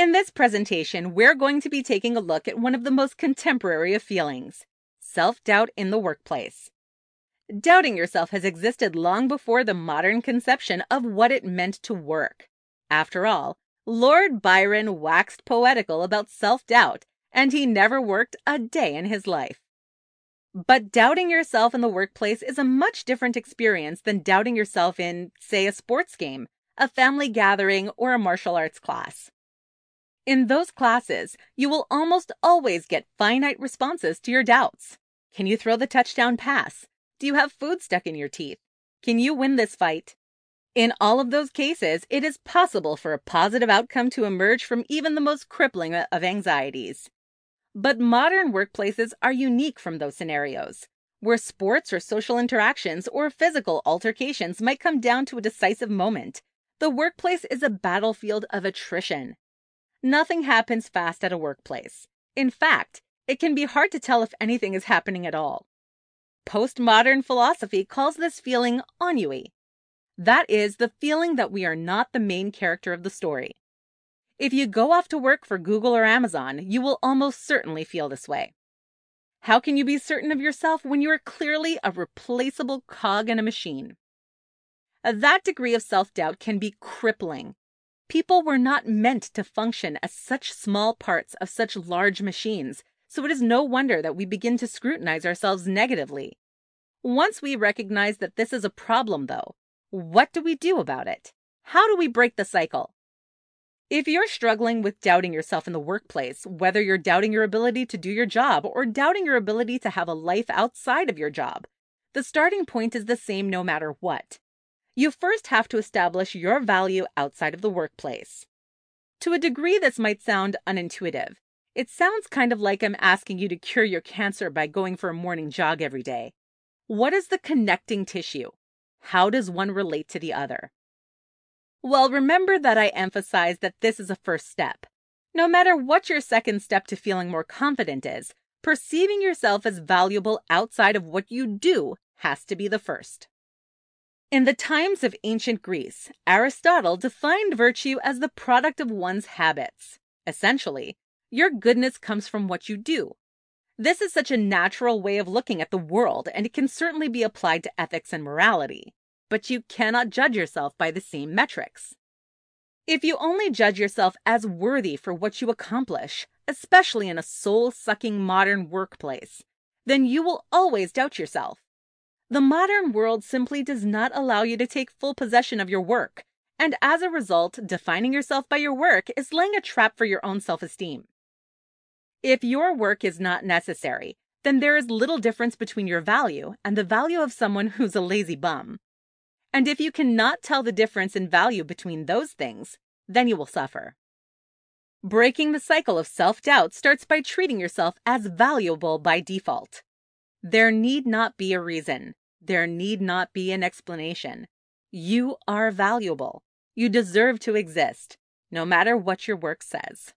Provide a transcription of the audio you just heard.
In this presentation, we're going to be taking a look at one of the most contemporary of feelings self doubt in the workplace. Doubting yourself has existed long before the modern conception of what it meant to work. After all, Lord Byron waxed poetical about self doubt, and he never worked a day in his life. But doubting yourself in the workplace is a much different experience than doubting yourself in, say, a sports game, a family gathering, or a martial arts class. In those classes, you will almost always get finite responses to your doubts. Can you throw the touchdown pass? Do you have food stuck in your teeth? Can you win this fight? In all of those cases, it is possible for a positive outcome to emerge from even the most crippling of anxieties. But modern workplaces are unique from those scenarios, where sports or social interactions or physical altercations might come down to a decisive moment. The workplace is a battlefield of attrition. Nothing happens fast at a workplace. In fact, it can be hard to tell if anything is happening at all. Postmodern philosophy calls this feeling ennui, that is the feeling that we are not the main character of the story. If you go off to work for Google or Amazon, you will almost certainly feel this way. How can you be certain of yourself when you are clearly a replaceable cog in a machine? That degree of self doubt can be crippling. People were not meant to function as such small parts of such large machines, so it is no wonder that we begin to scrutinize ourselves negatively. Once we recognize that this is a problem, though, what do we do about it? How do we break the cycle? If you're struggling with doubting yourself in the workplace, whether you're doubting your ability to do your job or doubting your ability to have a life outside of your job, the starting point is the same no matter what. You first have to establish your value outside of the workplace. To a degree, this might sound unintuitive. It sounds kind of like I'm asking you to cure your cancer by going for a morning jog every day. What is the connecting tissue? How does one relate to the other? Well, remember that I emphasize that this is a first step. No matter what your second step to feeling more confident is, perceiving yourself as valuable outside of what you do has to be the first. In the times of ancient Greece, Aristotle defined virtue as the product of one's habits. Essentially, your goodness comes from what you do, this is such a natural way of looking at the world, and it can certainly be applied to ethics and morality. But you cannot judge yourself by the same metrics. If you only judge yourself as worthy for what you accomplish, especially in a soul sucking modern workplace, then you will always doubt yourself. The modern world simply does not allow you to take full possession of your work, and as a result, defining yourself by your work is laying a trap for your own self esteem. If your work is not necessary, then there is little difference between your value and the value of someone who's a lazy bum. And if you cannot tell the difference in value between those things, then you will suffer. Breaking the cycle of self doubt starts by treating yourself as valuable by default. There need not be a reason, there need not be an explanation. You are valuable. You deserve to exist, no matter what your work says.